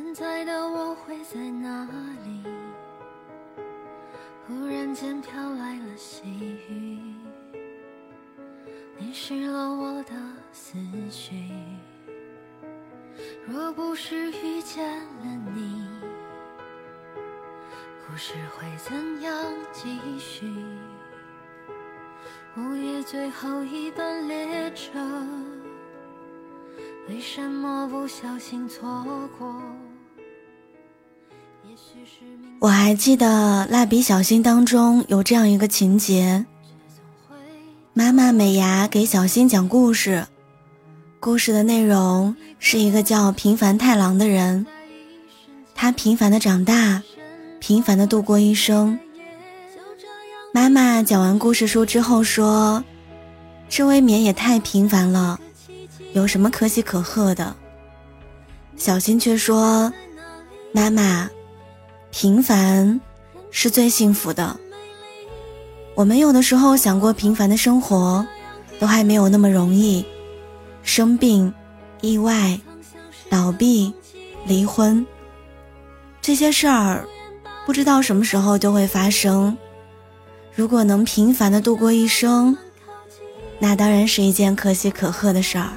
现在的我会在哪里？忽然间飘来了细雨，淋湿了我的思绪。若不是遇见了你，故事会怎样继续？午夜最后一班列车，为什么不小心错过？我还记得《蜡笔小新》当中有这样一个情节：妈妈美伢给小新讲故事，故事的内容是一个叫平凡太郎的人，他平凡的长大，平凡的度过一生。妈妈讲完故事书之后说：“这未免也太平凡了，有什么可喜可贺的？”小新却说：“妈妈。”平凡是最幸福的。我们有的时候想过平凡的生活，都还没有那么容易。生病、意外、倒闭、离婚，这些事儿不知道什么时候就会发生。如果能平凡的度过一生，那当然是一件可喜可贺的事儿。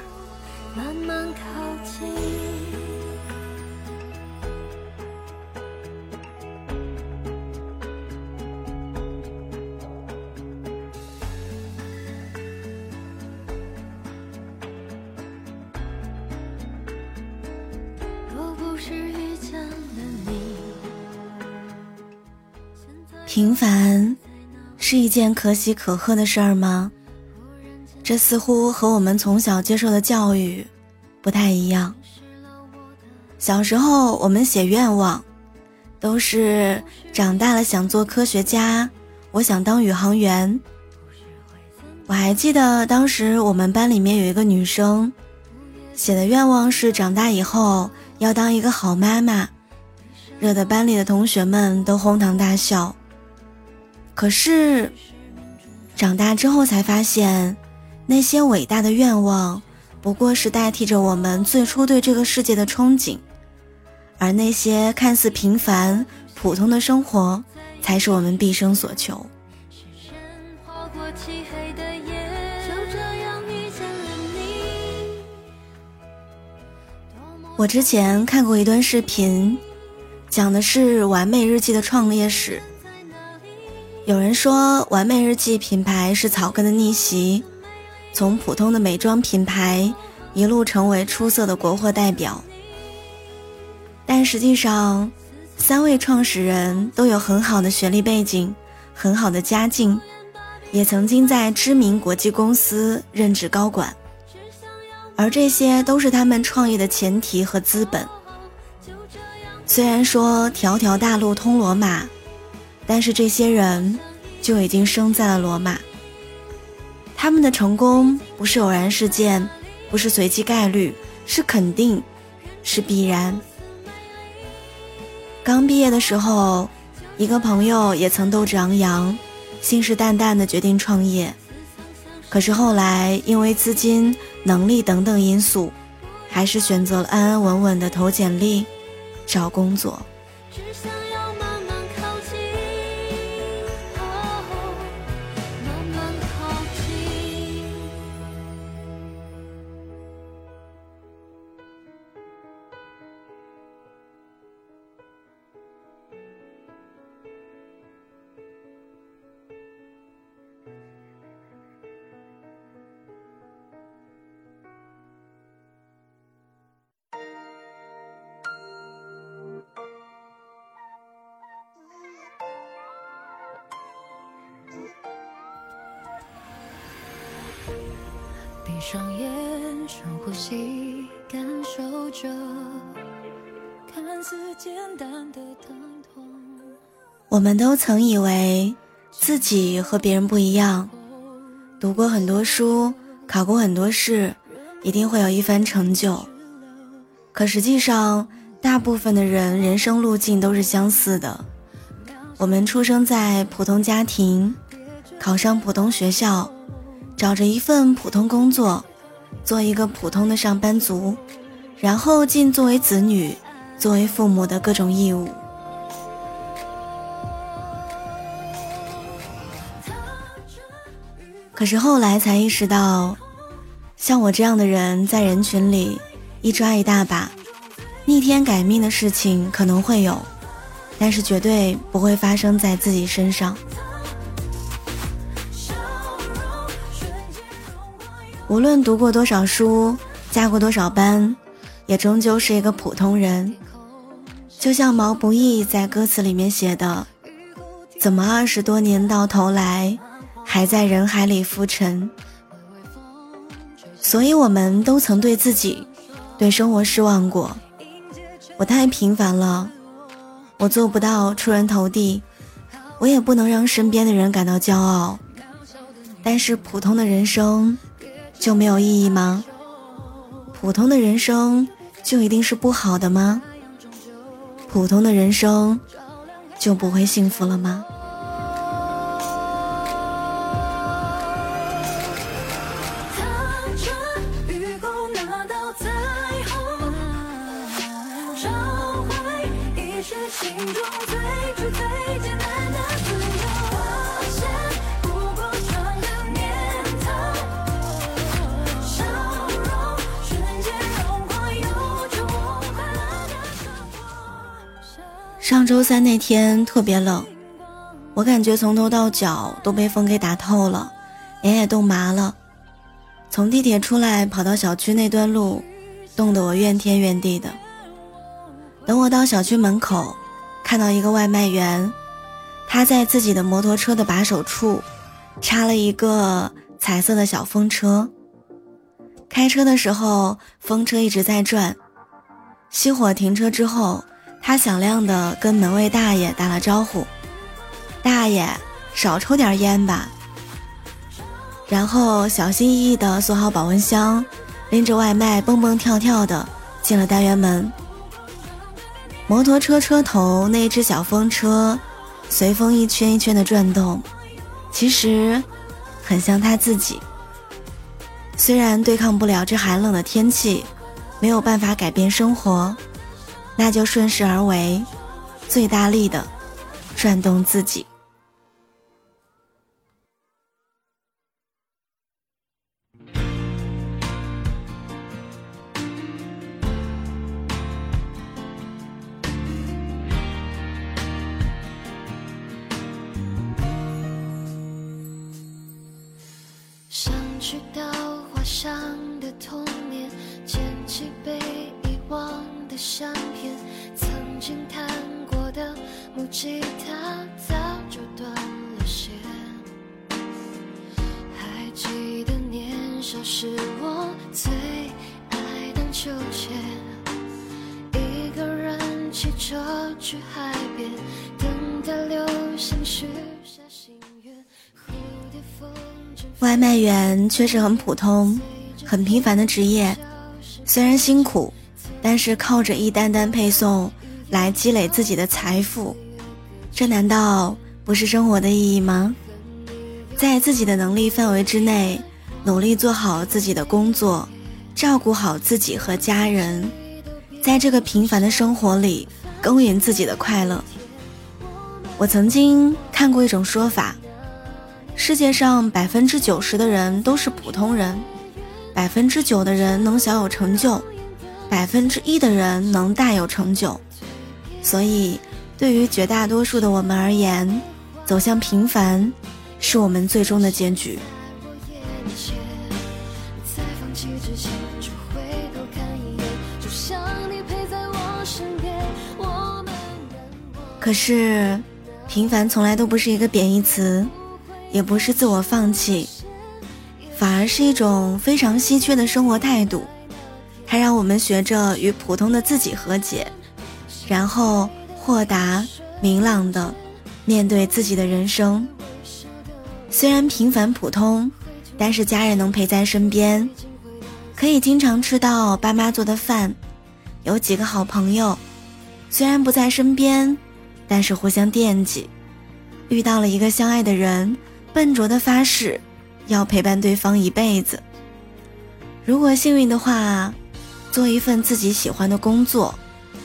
平凡是一件可喜可贺的事儿吗？这似乎和我们从小接受的教育不太一样。小时候我们写愿望，都是长大了想做科学家，我想当宇航员。我还记得当时我们班里面有一个女生，写的愿望是长大以后要当一个好妈妈，惹得班里的同学们都哄堂大笑。可是，长大之后才发现，那些伟大的愿望，不过是代替着我们最初对这个世界的憧憬，而那些看似平凡、普通的生活，才是我们毕生所求。我之前看过一段视频，讲的是完美日记的创业史。有人说，完美日记品牌是草根的逆袭，从普通的美妆品牌一路成为出色的国货代表。但实际上，三位创始人都有很好的学历背景，很好的家境，也曾经在知名国际公司任职高管，而这些都是他们创业的前提和资本。虽然说条条大路通罗马。但是这些人就已经生在了罗马。他们的成功不是偶然事件，不是随机概率，是肯定，是必然。刚毕业的时候，一个朋友也曾斗志昂扬，信誓旦旦的决定创业，可是后来因为资金、能力等等因素，还是选择了安安稳稳的投简历，找工作。双眼深呼吸，感受着看似简单的疼痛。我们都曾以为自己和别人不一样，读过很多书，考过很多试，一定会有一番成就。可实际上，大部分的人人生路径都是相似的。我们出生在普通家庭，考上普通学校。找着一份普通工作，做一个普通的上班族，然后尽作为子女、作为父母的各种义务。可是后来才意识到，像我这样的人在人群里一抓一大把，逆天改命的事情可能会有，但是绝对不会发生在自己身上。无论读过多少书，加过多少班，也终究是一个普通人。就像毛不易在歌词里面写的：“怎么二十多年到头来？”还在人海里浮沉，所以我们都曾对自己、对生活失望过。我太平凡了，我做不到出人头地，我也不能让身边的人感到骄傲。但是普通的人生就没有意义吗？普通的人生就一定是不好的吗？普通的人生就不会幸福了吗？上周三那天特别冷，我感觉从头到脚都被风给打透了，脸也冻麻了。从地铁出来跑到小区那段路，冻得我怨天怨地的。等我到小区门口，看到一个外卖员，他在自己的摩托车的把手处插了一个彩色的小风车。开车的时候，风车一直在转。熄火停车之后。他响亮的跟门卫大爷打了招呼：“大爷，少抽点烟吧。”然后小心翼翼的锁好保温箱，拎着外卖蹦蹦跳跳的进了单元门。摩托车车头那只小风车，随风一圈一圈的转动，其实很像他自己。虽然对抗不了这寒冷的天气，没有办法改变生活。那就顺势而为，最大力的转动自己。想去到画上的童年，捡起被遗忘。的相吉他早就断了线。还记得年少时我最爱荡秋千，一个人骑车去海边，等待流星许下心愿。外卖员确实很普通、很平凡的职业，虽然辛苦。但是靠着一单单配送来积累自己的财富，这难道不是生活的意义吗？在自己的能力范围之内，努力做好自己的工作，照顾好自己和家人，在这个平凡的生活里耕耘自己的快乐。我曾经看过一种说法：世界上百分之九十的人都是普通人，百分之九的人能小有成就。百分之一的人能大有成就，所以对于绝大多数的我们而言，走向平凡是我们最终的结局。可是，平凡从来都不是一个贬义词，也不是自我放弃，反而是一种非常稀缺的生活态度。它让我们学着与普通的自己和解，然后豁达明朗的面对自己的人生。虽然平凡普通，但是家人能陪在身边，可以经常吃到爸妈做的饭，有几个好朋友，虽然不在身边，但是互相惦记。遇到了一个相爱的人，笨拙的发誓要陪伴对方一辈子。如果幸运的话，做一份自己喜欢的工作，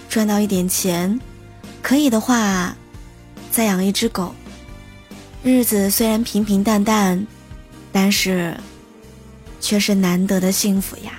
赚到一点钱，可以的话，再养一只狗。日子虽然平平淡淡，但是却是难得的幸福呀。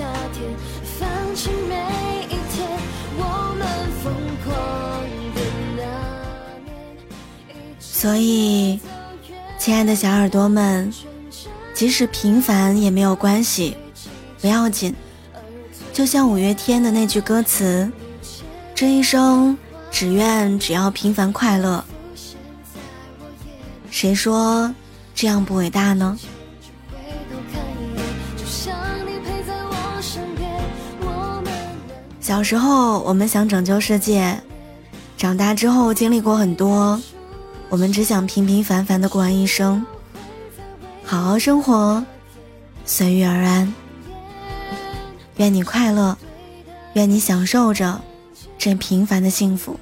夏天，放弃每一天，我们疯狂的那年。所以，亲爱的小耳朵们，即使平凡也没有关系，不要紧。就像五月天的那句歌词：“这一生只愿只要平凡快乐。”谁说这样不伟大呢？小时候，我们想拯救世界；长大之后，经历过很多，我们只想平平凡凡的过完一生，好好生活，随遇而安。愿你快乐，愿你享受着这平凡的幸福。